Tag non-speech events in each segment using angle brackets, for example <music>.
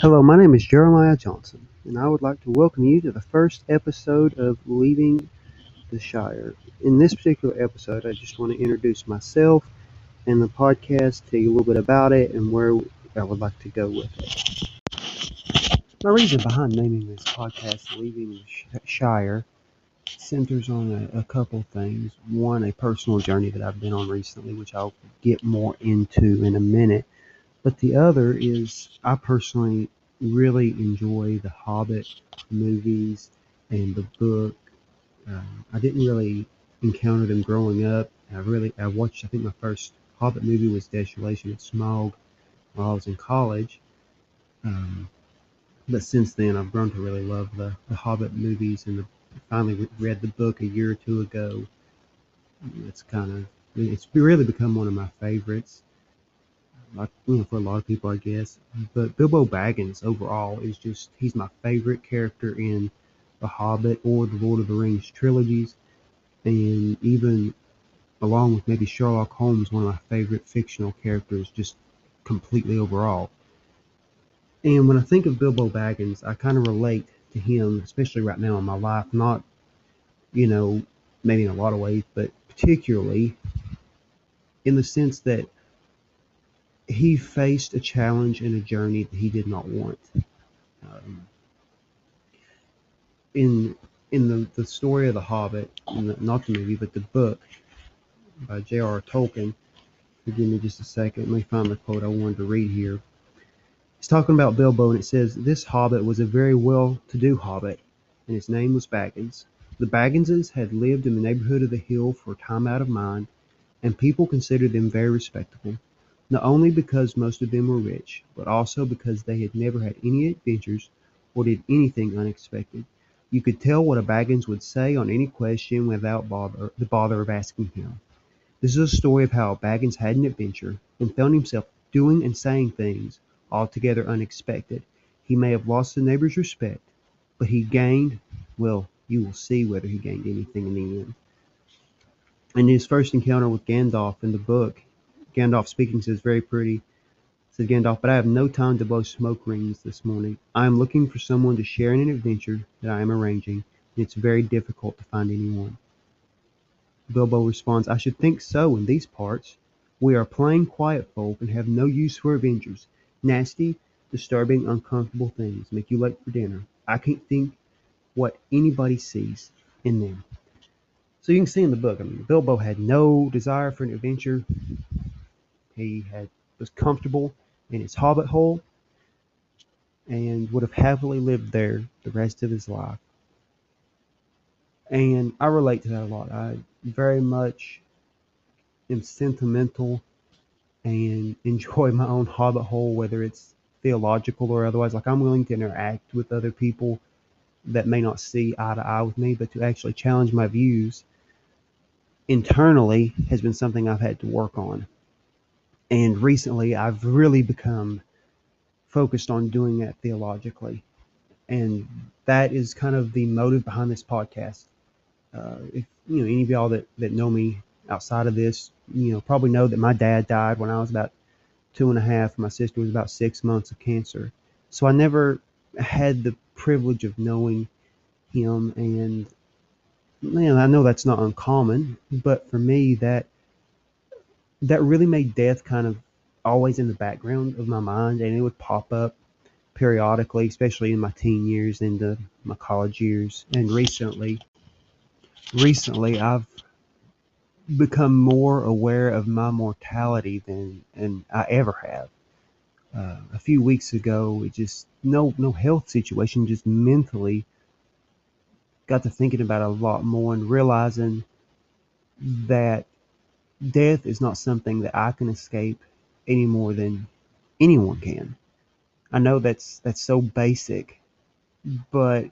Hello, my name is Jeremiah Johnson, and I would like to welcome you to the first episode of Leaving the Shire. In this particular episode, I just want to introduce myself and the podcast, tell you a little bit about it, and where I would like to go with it. My reason behind naming this podcast Leaving the Shire centers on a, a couple things. One, a personal journey that I've been on recently, which I'll get more into in a minute. But the other is I personally really enjoy the Hobbit movies and the book. Um, I didn't really encounter them growing up. I really I watched I think my first Hobbit movie was Desolation of Smaug while I was in college. Um, but since then, I've grown to really love the, the Hobbit movies, and the, finally read the book a year or two ago. It's kind of it's really become one of my favorites you know for a lot of people I guess. But Bilbo Baggins overall is just he's my favorite character in The Hobbit or the Lord of the Rings trilogies, and even along with maybe Sherlock Holmes, one of my favorite fictional characters, just completely overall. And when I think of Bilbo Baggins, I kind of relate to him, especially right now in my life. Not, you know, maybe in a lot of ways, but particularly in the sense that he faced a challenge and a journey that he did not want. Um, in in the, the story of the Hobbit, not the movie, but the book by J.R.R. Tolkien. Give me just a second. Let me find the quote I wanted to read here. He's talking about Bilbo, and it says, This hobbit was a very well to do hobbit, and his name was Baggins. The Bagginses had lived in the neighborhood of the hill for a time out of mind, and people considered them very respectable not only because most of them were rich, but also because they had never had any adventures or did anything unexpected. You could tell what a Baggins would say on any question without bother, the bother of asking him. This is a story of how Baggins had an adventure and found himself doing and saying things altogether unexpected. He may have lost the neighbor's respect, but he gained, well, you will see whether he gained anything in the end. In his first encounter with Gandalf in the book, Gandalf speaking says, very pretty. Said Gandalf, but I have no time to blow smoke rings this morning. I am looking for someone to share in an adventure that I am arranging, and it's very difficult to find anyone. Bilbo responds, I should think so in these parts. We are plain quiet folk and have no use for adventures. Nasty, disturbing, uncomfortable things make you late for dinner. I can't think what anybody sees in them. So you can see in the book, I mean, Bilbo had no desire for an adventure. He had was comfortable in his hobbit hole and would have happily lived there the rest of his life. And I relate to that a lot. I very much am sentimental and <laughs> enjoy my own hobbit hole, whether it's theological or otherwise. Like I'm willing to interact with other people that may not see eye to eye with me, but to actually challenge my views internally has been something I've had to work on. And recently, I've really become focused on doing that theologically. And that is kind of the motive behind this podcast. Uh, if you know any of y'all that, that know me outside of this, you know, probably know that my dad died when I was about two and a half. My sister was about six months of cancer. So I never had the privilege of knowing him. And man, I know that's not uncommon, but for me, that that really made death kind of always in the background of my mind and it would pop up periodically, especially in my teen years into my college years. And recently, recently I've become more aware of my mortality than and I ever have. Uh, a few weeks ago, it just no no health situation, just mentally got to thinking about a lot more and realizing that death is not something that I can escape any more than anyone can. I know that's that's so basic, but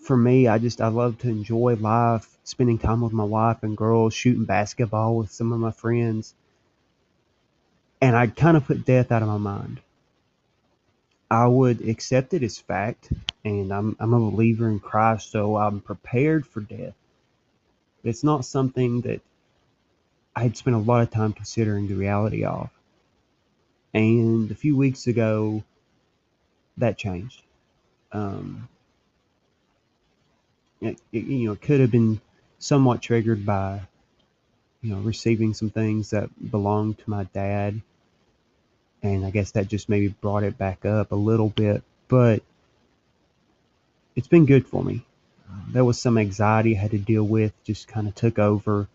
for me, I just I love to enjoy life, spending time with my wife and girls, shooting basketball with some of my friends. And I kind of put death out of my mind. I would accept it as fact, and I'm I'm a believer in Christ, so I'm prepared for death. It's not something that I had spent a lot of time considering the reality of. And a few weeks ago, that changed. Um, it, it, you know, it could have been somewhat triggered by, you know, receiving some things that belonged to my dad. And I guess that just maybe brought it back up a little bit. But it's been good for me. There was some anxiety I had to deal with, just kind of took over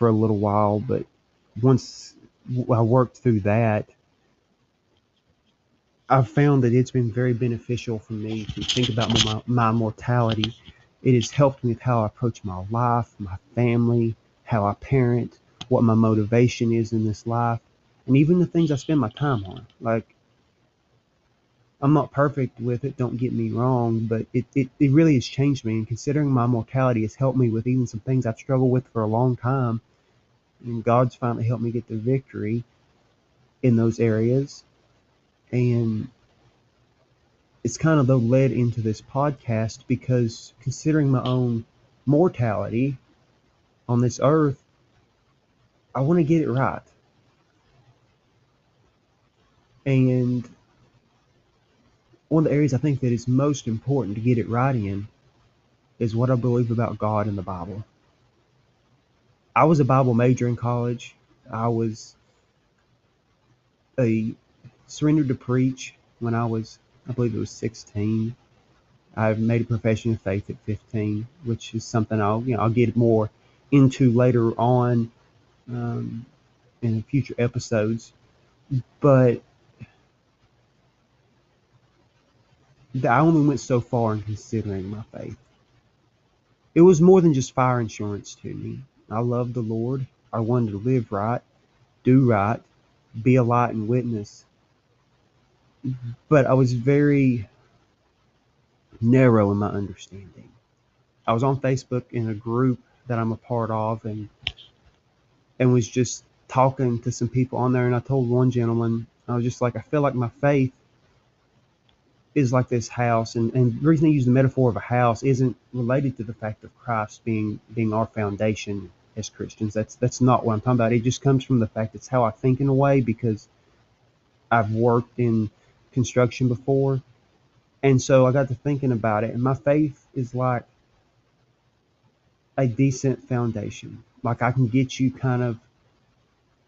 for a little while. But once I worked through that, I've found that it's been very beneficial for me to think about my, my mortality. It has helped me with how I approach my life, my family, how I parent, what my motivation is in this life, and even the things I spend my time on. Like, I'm not perfect with it, don't get me wrong, but it, it, it really has changed me. And considering my mortality has helped me with even some things I've struggled with for a long time. And God's finally helped me get the victory in those areas and it's kind of though led into this podcast because considering my own mortality on this earth, I want to get it right. And one of the areas I think that is most important to get it right in is what I believe about God and the Bible. I was a Bible major in college. I was a surrendered to preach when I was, I believe it was 16. I made a profession of faith at 15, which is something I'll, you know, I'll get more into later on um, in future episodes. But I only went so far in considering my faith. It was more than just fire insurance to me. I loved the Lord. I wanted to live right, do right, be a light and witness but I was very narrow in my understanding. I was on Facebook in a group that I'm a part of and and was just talking to some people on there and I told one gentleman, I was just like, I feel like my faith is like this house and, and the reason I use the metaphor of a house isn't related to the fact of Christ being being our foundation as Christians. That's that's not what I'm talking about. It just comes from the fact it's how I think in a way because I've worked in construction before. And so I got to thinking about it, and my faith is like a decent foundation. Like I can get you kind of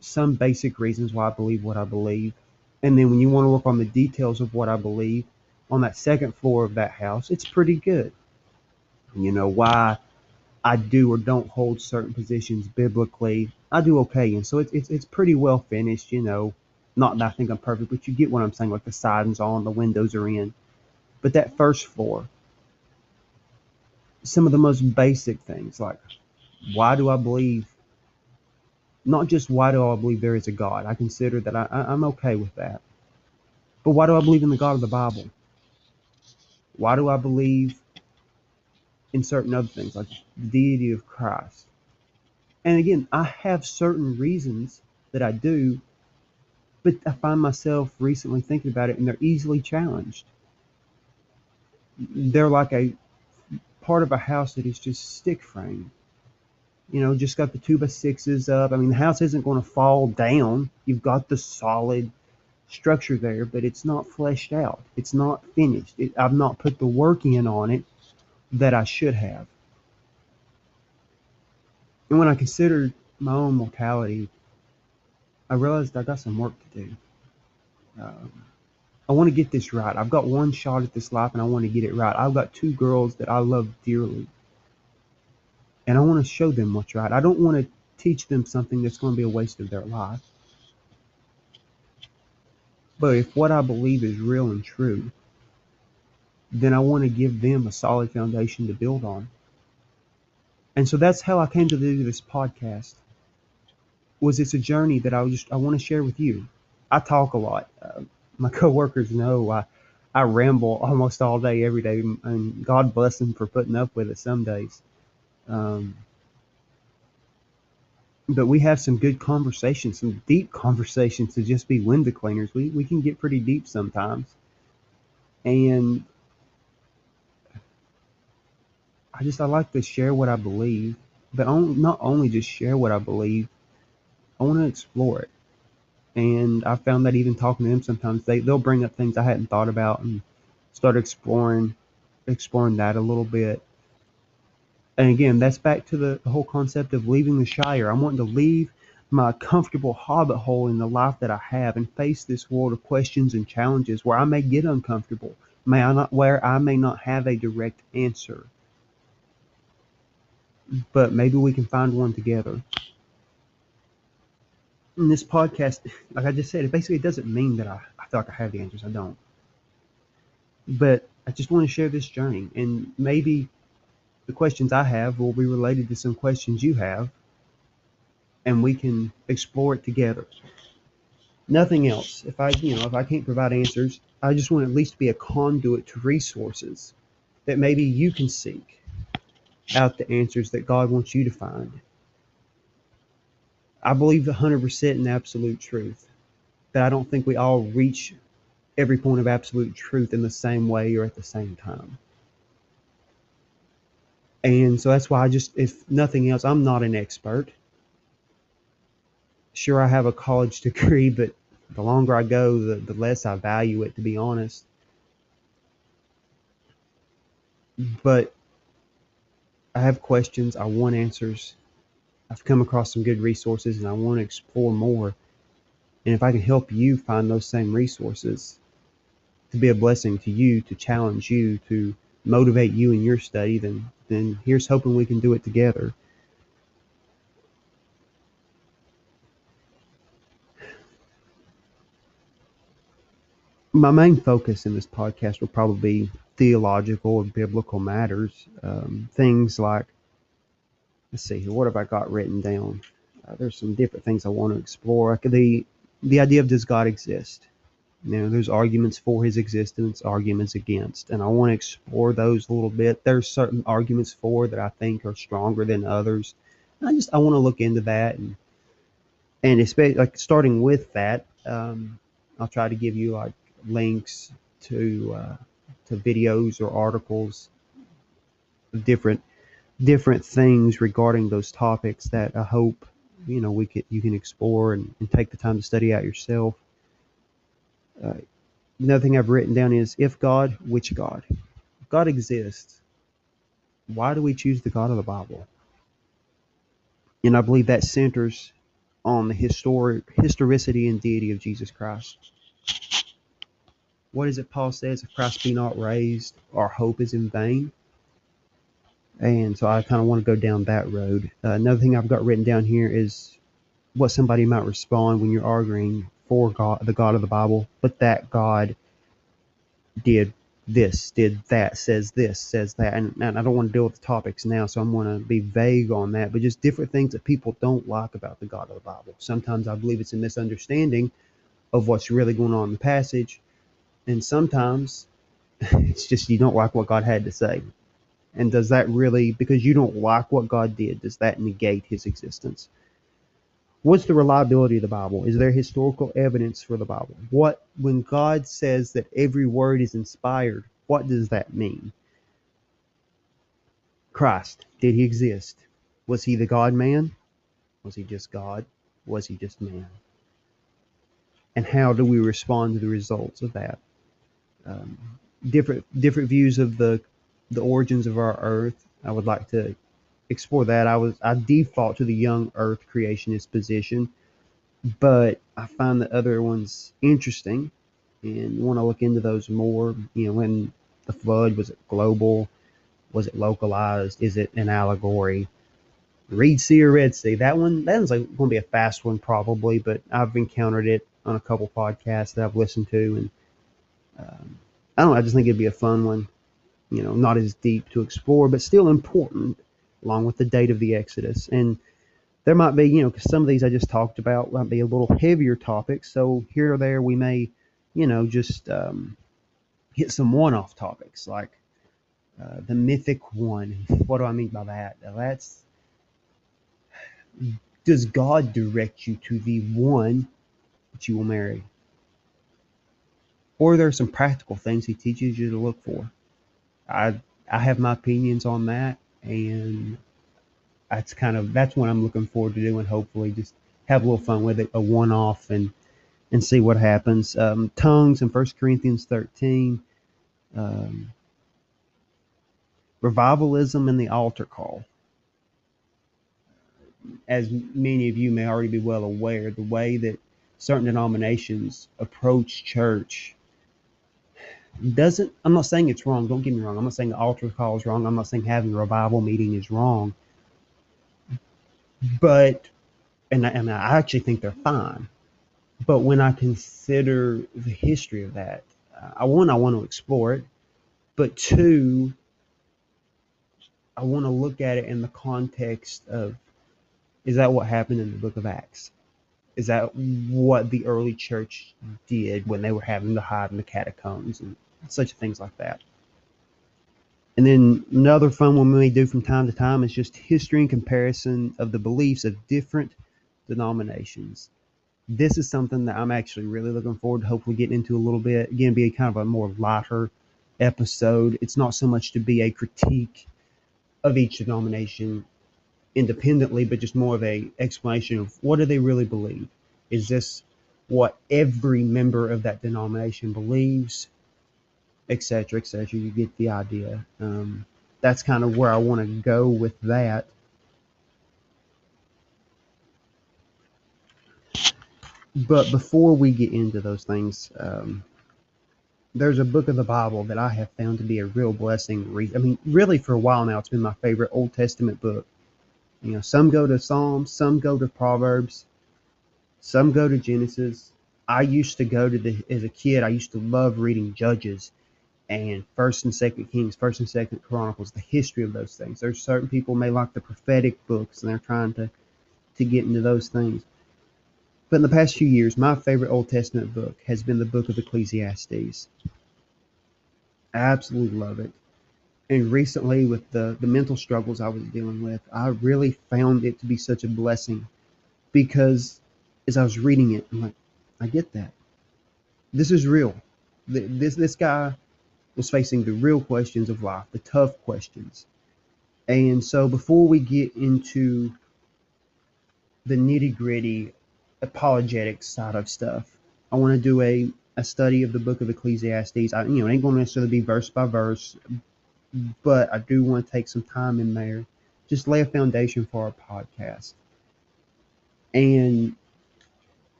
some basic reasons why I believe what I believe. And then when you want to work on the details of what I believe on that second floor of that house, it's pretty good. You know, why I do or don't hold certain positions biblically, I do okay. And so it's, it's, it's pretty well finished, you know. Not that I think I'm perfect, but you get what I'm saying. Like the siding's on, the windows are in. But that first floor, some of the most basic things, like why do I believe? Not just why do I believe there is a God. I consider that I, I'm okay with that. But why do I believe in the God of the Bible? Why do I believe in certain other things, like the deity of Christ? And again, I have certain reasons that I do, but I find myself recently thinking about it, and they're easily challenged. They're like a part of a house that is just stick frame. You know, just got the two by sixes up. I mean, the house isn't going to fall down. You've got the solid structure there, but it's not fleshed out. It's not finished. It, I've not put the work in on it that I should have. And when I considered my own mortality, I realized I got some work to do. Um, I want to get this right. I've got one shot at this life and I want to get it right. I've got two girls that I love dearly. And I want to show them what's right. I don't want to teach them something that's going to be a waste of their life. But if what I believe is real and true, then I want to give them a solid foundation to build on. And so that's how I came to do this podcast was it's a journey that I just I want to share with you. I talk a lot. Uh, my <laughs> coworkers know I I ramble almost all day every day, and God bless them for putting up with it some days. Um, but we have some good conversations, some deep <laughs> conversations to just be window cleaners. We we can get pretty deep sometimes, and I just I like to share what I believe, but on, not only just share what I believe, I want to explore it. And I found that even talking to them sometimes they, they'll bring up things I hadn't thought about and start exploring exploring that a little bit. And again, that's back to the, the whole concept of leaving the Shire. I'm wanting to leave my comfortable hobbit hole in the life that I have and face this world of questions and challenges where I may get uncomfortable, may I not where I may not have a direct answer. But maybe we can find one together. In this podcast, like I just said, it basically doesn't mean that I, I feel like I have the answers. I don't. But I just want to share this journey and maybe the questions I have will be related to some questions you have and we can explore it together. Nothing else. If I, you know, if I can't provide answers, I just want at least be a conduit to resources that maybe you can seek out the answers that God wants you to find. I believe 100% in absolute truth, but I don't think we all reach every point of absolute truth in the same way or at the same time. And so that's why I just, if nothing else, I'm not an expert sure I have a college <laughs> degree, but the longer I go, the, the less I value it, to be honest. But I have questions. I want answers. I've come across some good resources and I want to explore more. And if I can help you find those same resources to be a blessing to you, to challenge you, to motivate you in your study, then then here's hoping we can do it together. My main focus in this podcast will probably be theological and biblical matters. Um, things like, let's see here, what have I got written down? Uh, there's some different things I want to explore. The the idea of does God exist? You know, there's arguments for his existence, arguments against, and I want to explore those a little bit. There's certain arguments for that I think are stronger than others. And I just I want to look into that and and especially like starting with that, um, I'll try to give you like links to uh, to videos or articles, different different things regarding those topics that I hope you know we could you can explore and, and take the time to study out yourself. Uh, another thing I've written down is if God, which God? If God exists. Why do we choose the God of the Bible? And I believe that centers on the historic historicity and deity of Jesus Christ what is it Paul says? If Christ be not raised, our hope is in vain. And so I kind of want to go down that road. Uh, another thing I've got written down here is what somebody might respond when you're arguing for God, the God of the Bible, but that God did this, did that, says this, says that. And, and I don't want to deal with the topics now, so I'm going to be vague on that, but just different things that people don't like about the God of the Bible. Sometimes I believe it's a misunderstanding of what's really going on in the passage and sometimes <laughs> it's just you don't like what God had to say. And does that really, because you don't like what God did, does that negate his existence? What's the reliability of the Bible? Is there historical evidence for the Bible? What, when God says that every word is inspired, what does that mean? Christ, did he exist? Was he the God man? Was he just God? Was he just man? And how do we respond to the results of that? Um, different different views of the the origins of our Earth. I would like to explore that. I was I default to the young Earth creationist position, but I find the other ones interesting and want to look into those more. You know, when the flood was it global? Was it localized? Is it an allegory? Reed Sea or Red Sea? That one that one's like going to be a fast one probably, but I've encountered it on a couple podcasts that I've listened to and um, I don't know. I just think it'd be a fun one. You know, not as deep to explore, but still important, along with the date of the Exodus. And there might be, you know, because some of these I just talked about might be a little heavier topics. So here or there, we may, you know, just um, hit some one-off topics like uh, the mythic one. What do I mean by that? That's does God direct you to the one that you will marry? Or there are some practical things he teaches you to look for. I I have my opinions on that, and that's kind of that's what I'm looking forward to doing. Hopefully, just have a little fun with it, a one-off, and and see what happens. Um, tongues in 1 Corinthians 13. Um, revivalism and the altar call. As many of you may already be well aware, the way that certain denominations approach church doesn't i'm not saying it's wrong don't get me wrong. I'm not saying the altar call is wrong. I'm not saying having a revival meeting is wrong. But and I, and I actually think they're fine. But when i consider the history of that uh, i one i want to explore it. But two i want to look at it in the context of is that what happened in the book of acts? Is that what the early church did when they were having to hide in the catacombs and such things like that. And then another fun one we do from time to time is just history and comparison of the beliefs of different denominations. This is something that I'm actually really looking forward to hopefully getting into a little bit. Again, be kind of a more lighter episode. It's not so much to be a critique of each denomination independently, but just more of a explanation of what do they really believe? Is this what every member of that denomination believes? Etc., etc. You get the idea. Um, that's kind of where I want to go with that. But before we get into those things, um, there's a book of the Bible that I have found to be a real blessing. I mean, really, for a while now, it's been my favorite Old Testament book. You know, some go to Psalms, some go to Proverbs, some go to Genesis. I used to go to the as a kid. I used to love reading Judges and First and Second Kings, First and Second Chronicles, the history of those things. There's certain people may like the prophetic books, and they're trying to to get into those things. But in the past few years, my favorite Old Testament book has been the book of Ecclesiastes. I absolutely love it. And recently, with the, the mental struggles I was dealing with, I really found it to be such a blessing because as I was reading it, I'm like, I get that. This is real. This this guy was facing the real questions of life, the tough questions. And so before we get into the nitty gritty apologetic side of stuff, I want to do a, a study of the book of Ecclesiastes. I, you know, it ain't going to necessarily be verse by verse, but I do want to take some time in there, just lay a foundation for our podcast. And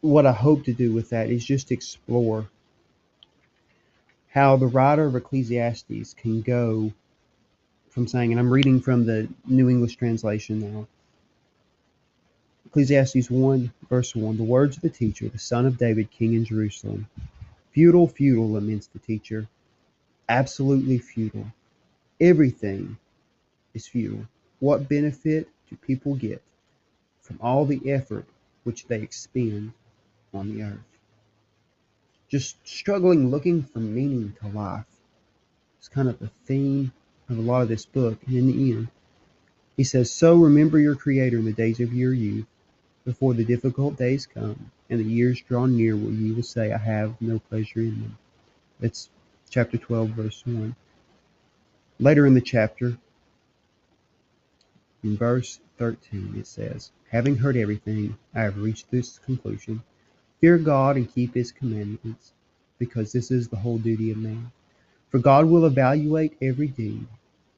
what I hope to do with that is just explore how the writer of Ecclesiastes can go from saying, and I'm reading from the New English translation now. Ecclesiastes 1, verse 1 The words of the teacher, the son of David, king in Jerusalem. Futile, futile, laments the teacher. Absolutely futile. Everything is futile. What benefit do people get from all the effort which they expend on the earth? Just struggling looking for meaning to life. It's kind of the theme of a lot of this book. And in the end, he says, So remember your Creator in the days of your youth, before the difficult days come, and the years draw near where you will say, I have no pleasure in them. That's chapter 12, verse 1. Later in the chapter, in verse 13, it says, Having heard everything, I have reached this conclusion Fear God and keep his commandments, because this is the whole duty of man. For God will evaluate every deed,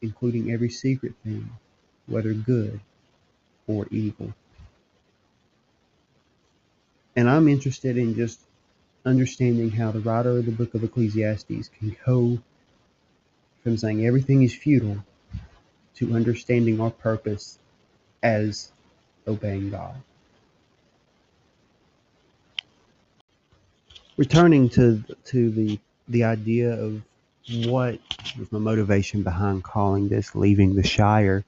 including every secret thing, whether good or evil. And I'm interested in just understanding how the writer of the book of Ecclesiastes can go from saying everything is futile to understanding our purpose as obeying God. Returning to to the the idea of what was my motivation behind calling this leaving the Shire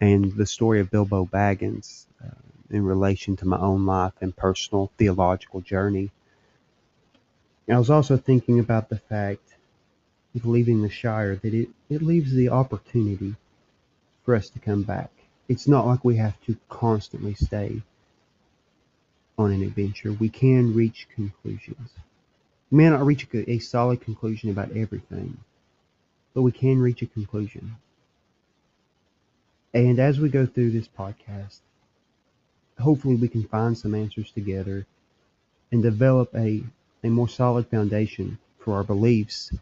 and the story of Bilbo Baggins uh, in relation to my own life and personal theological journey. And I was also thinking about the fact of leaving the Shire that it, it leaves the opportunity for us to come back. It's not like we have to constantly stay on an adventure, we can reach conclusions. We may not reach a, a solid conclusion about everything, but we can reach a conclusion. And as we go through this podcast, hopefully we can find some answers together and develop a, a more solid foundation for our beliefs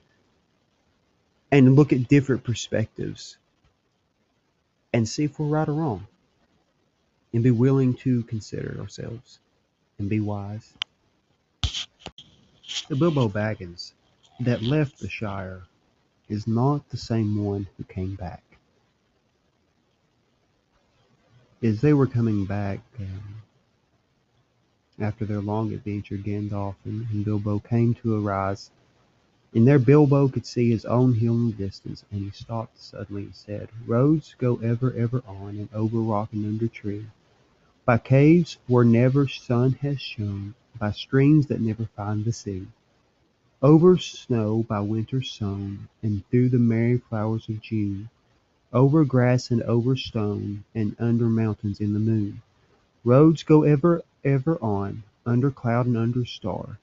and look at different perspectives and see if we're right or wrong and be willing to consider ourselves and be wise. The Bilbo Baggins that left the Shire is not the same one who came back. As they were coming back um, after their long adventure, Gandalf and, and Bilbo came to a rise and there Bilbo could see his own hill in the distance, and he stopped suddenly and said, Roads go ever, ever on, and over rock and under tree, by caves where never sun has shone, by streams that never find the sea, over snow by winter sown, and through the merry flowers of June, over grass and over stone, and under mountains in the moon. Roads go ever, ever on, under cloud and under star.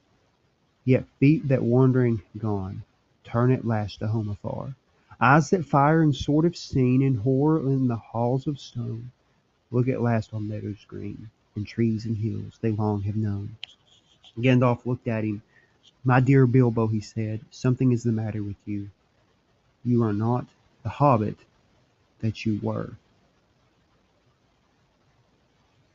Yet feet that wandering gone, turn at last to home afar. Eyes that fire and sword have seen, and horror in the halls of stone, look at last on meadows green, and trees and hills they long have known. Gandalf looked at him. My dear Bilbo, he said, something is the matter with you. You are not the hobbit that you were.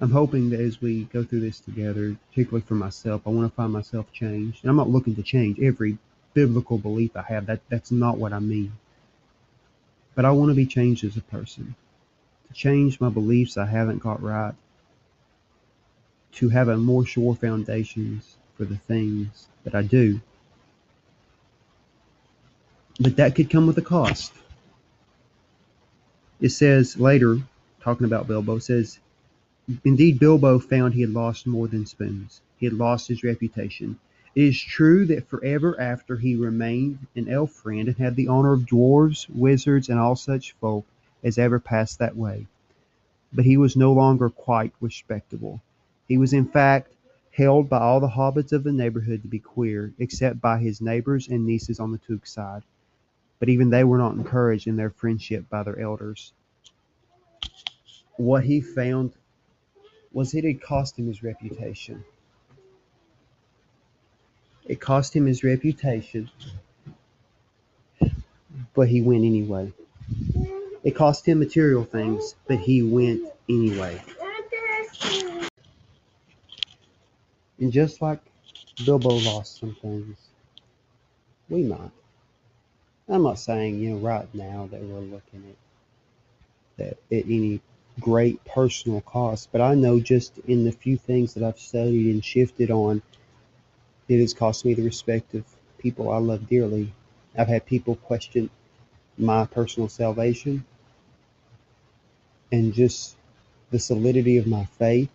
I'm hoping that as we go through this together, particularly for myself, I want to find myself changed. And I'm not looking to change every biblical belief I have. That that's not what I mean. But I want to be changed as a person. Change my beliefs I haven't got right. To have a more sure foundations for the things that I do. But that could come with a cost. It says later, talking about Bilbo, says Indeed Bilbo found he had lost more than spoons. He had lost his reputation. It is true that forever after he remained an elf friend and had the honor of dwarfs, wizards, and all such folk as ever passed that way. But he was no longer quite respectable. He was in fact held by all the hobbits of the neighborhood to be queer, except by his neighbors and nieces on the Took side. But even they were not encouraged in their friendship by their elders. What he found was it had cost him his reputation. It cost him his reputation, but he went anyway. It cost him material things, but he went anyway. And just like Bilbo lost some things, we might. I'm not saying, you know, right now that we're looking at that at any great personal cost, but I know just in the few things that I've studied and shifted on, it has cost me the respect of people I love dearly. I've had people question my personal salvation and just the solidity of my faith.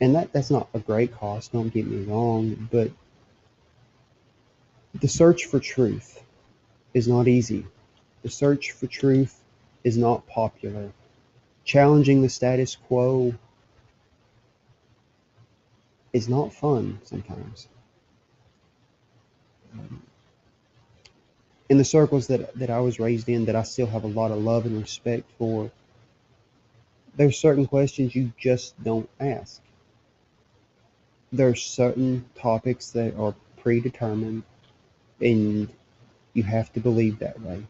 And that, that's not a great cost, don't get me wrong, but the search for truth is not easy. The search for truth is not popular. Challenging the status quo is not fun sometimes. In the circles that, that I was raised in, that I still have a lot of love and respect for, there's certain questions you just don't ask. There's certain topics that are predetermined, and you have to believe that way.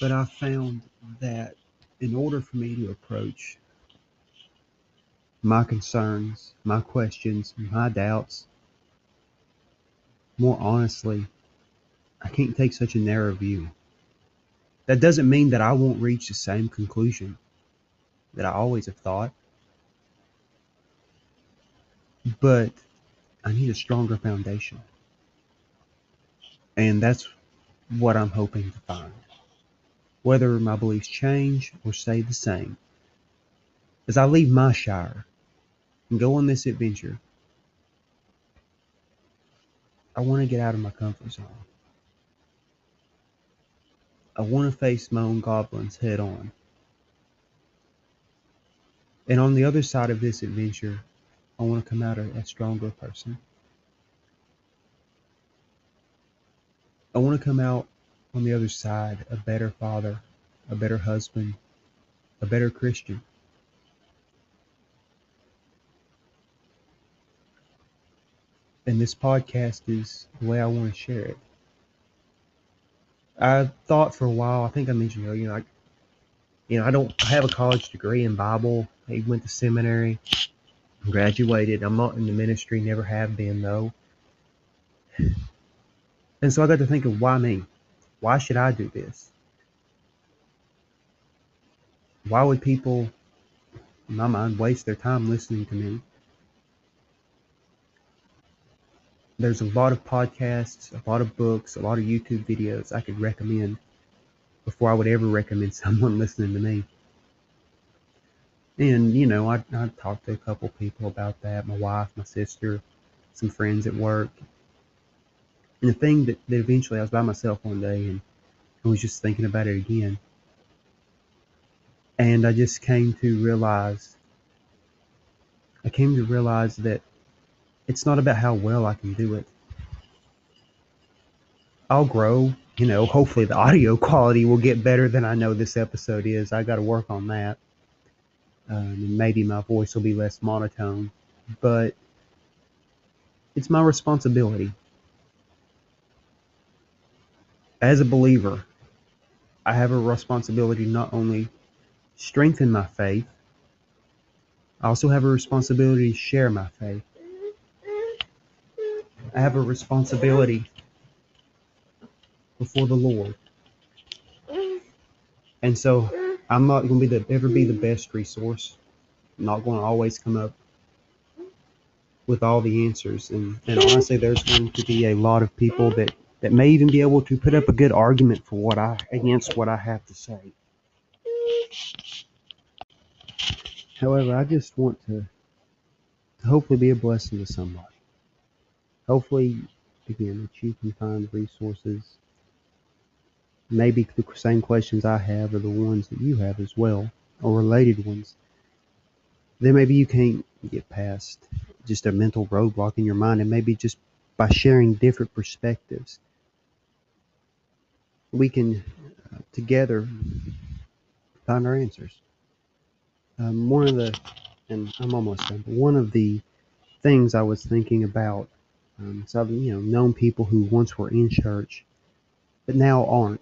But I found that in order for me to approach my concerns, my questions, my doubts, more honestly, I can't take such a narrow view. That doesn't mean that I won't reach the same conclusion that I always have thought. But I need a stronger foundation. And that's what I'm hoping to find whether my beliefs change or stay the same. As I leave my shire and go on this adventure, I want to get out of my comfort zone. I want to face my own goblins head on. And on the other side of this adventure, I want to come out a, a stronger person. I want to come out on the other side a better father, a better husband, a better Christian. And this podcast is the way I want to share it. I thought for a while, I think I mentioned earlier, you know, I, you know, I don't have a college degree in Bible. I went to seminary, graduated. I'm not in the ministry, never have been though. And so I got to think of why me? Why should I do this? Why would people, in my mind, waste their time listening to me? There's a lot of podcasts, a lot of books, a lot of YouTube videos I could recommend before I would ever recommend <laughs> someone listening to me. And, you know, I, I talked to a couple people about that my wife, my sister, some friends at work. And the thing that, that eventually I was by myself one day and I was just thinking about it again. And I just came to realize, I came to realize that it's not about how well I can do it. I'll grow, you know, hopefully the audio <laughs> quality will get better than I know this episode is. I got to work on that. Um, maybe my voice will be less monotone, but it's my responsibility. As a believer, I have a responsibility not only strengthen my faith, I also have a responsibility to share my faith. I have a responsibility before the Lord. And so I'm not going to be the ever be the best resource. I'm not going to always come up with all the answers. And, and honestly, there's going to be a lot of people that, that may even be able to put up a good argument for what I against what I have to say. However, I just want to, to hopefully be a blessing to somebody. Hopefully, again, that you can find resources. Maybe the same questions I have are the ones that you have as well, or related ones. Then maybe you can't get past just a mental roadblock in your mind, and maybe just by sharing different perspectives, we can uh, together find our answers. Um, one of the, and I'm almost done, one of the things I was thinking about, um, so I've you know known people who once were in church, but now aren't.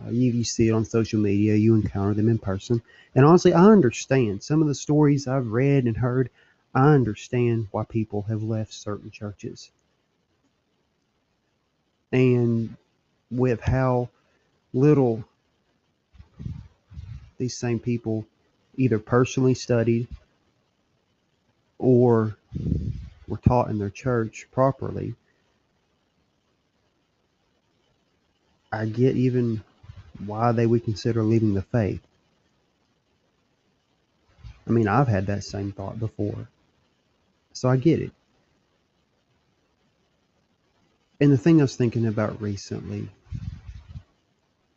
Uh, you, you see it on social media, you encounter them in person, and honestly, I understand some of the stories I've read and heard. I understand why people have left certain churches, and with how little these same people either personally studied or were taught in their church properly, I get even why they would consider leaving the faith. I mean, I've had that same thought before. So I get it. And the thing I was thinking about recently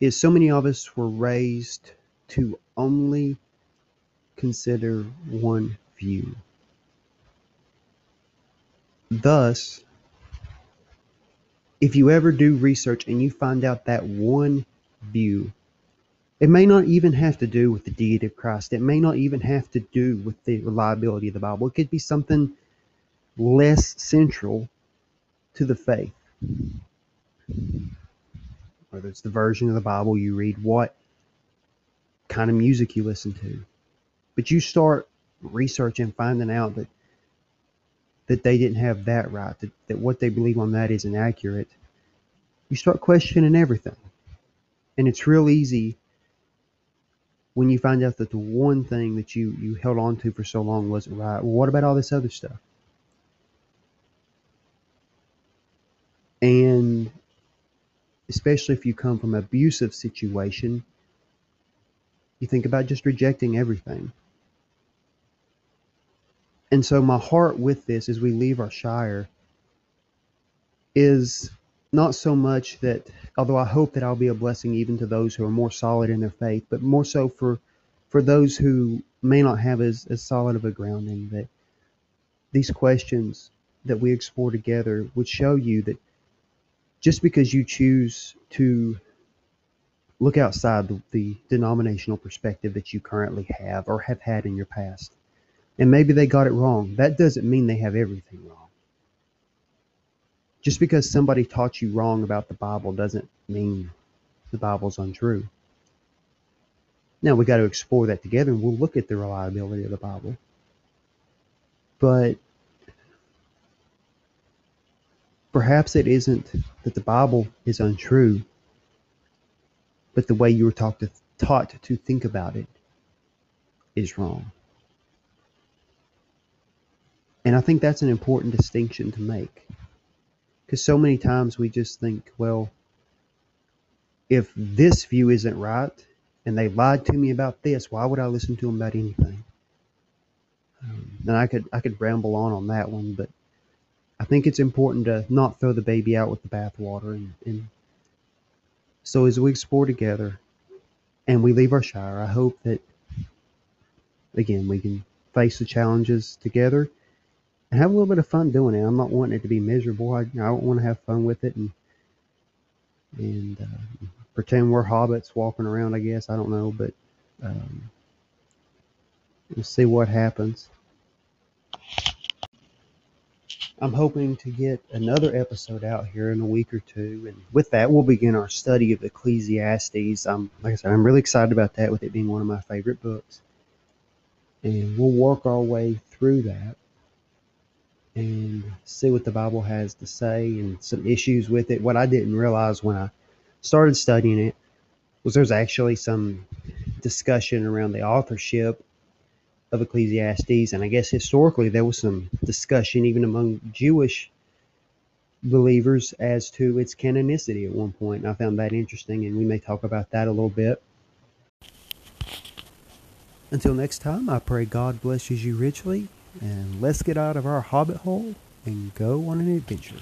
is so many of us were raised to only consider one view. Thus, if you ever do research and you find out that one view, it may not even have to do with the deity of Christ. It may not even have to do with the reliability of the Bible. It could be something less central to the faith. Whether it's the version of the Bible you read, what kind of music you listen to. But you start researching, finding out that that they didn't have that right, that, that what they believe on that isn't accurate. You start questioning everything. And it's real easy when you find out that the one thing that you, you held on to for so long wasn't right. Well, what about all this other stuff? And especially if you come from an abusive situation, you think about just rejecting everything. And so, my heart with this as we leave our Shire is not so much that, although I hope that I'll be a blessing even to those who are more solid in their faith, but more so for for those who may not have as, as solid of a grounding, that these questions that we explore together would show you that just because you choose to look outside the, the denominational perspective that you currently have or have had in your past. And maybe they got it wrong. That doesn't mean they have everything wrong. Just because somebody taught you wrong about the Bible doesn't mean the Bible's untrue. Now we got to explore that together and we'll look at the reliability of the Bible. But perhaps it isn't that the Bible is untrue, but the way you were taught to, taught to think about it is wrong. And I think that's an important distinction to make. Because so many times we just think, well, if this view isn't right and they lied to me about this, why would I listen to them about anything? Um, and I could I could ramble on on that one, but I think it's important to not throw the baby out with the bathwater. And, and so as we explore together and we leave our shire, I hope that again we can face the challenges together and have a little bit of fun doing it. I'm not wanting it to be miserable. I, I want to have fun with it and and uh, pretend we're hobbits walking around. I guess I don't know, but um, we'll see what happens. I'm hoping to get another episode out here in a week or two, and with that, we'll begin our study of Ecclesiastes. I'm, like I said, I'm really excited about that, with it being one of my favorite books, and we'll work our way through that and see what the Bible has to say and some issues with it. What I didn't realize when I started studying it was there's actually some discussion around the authorship of Ecclesiastes, and I guess historically there was some discussion even among Jewish believers as to its canonicity at one point. And I found that interesting, and we may talk about that a little bit. Until next time, I pray God blesses you richly, and let's get out of our hobbit hole and go on an adventure.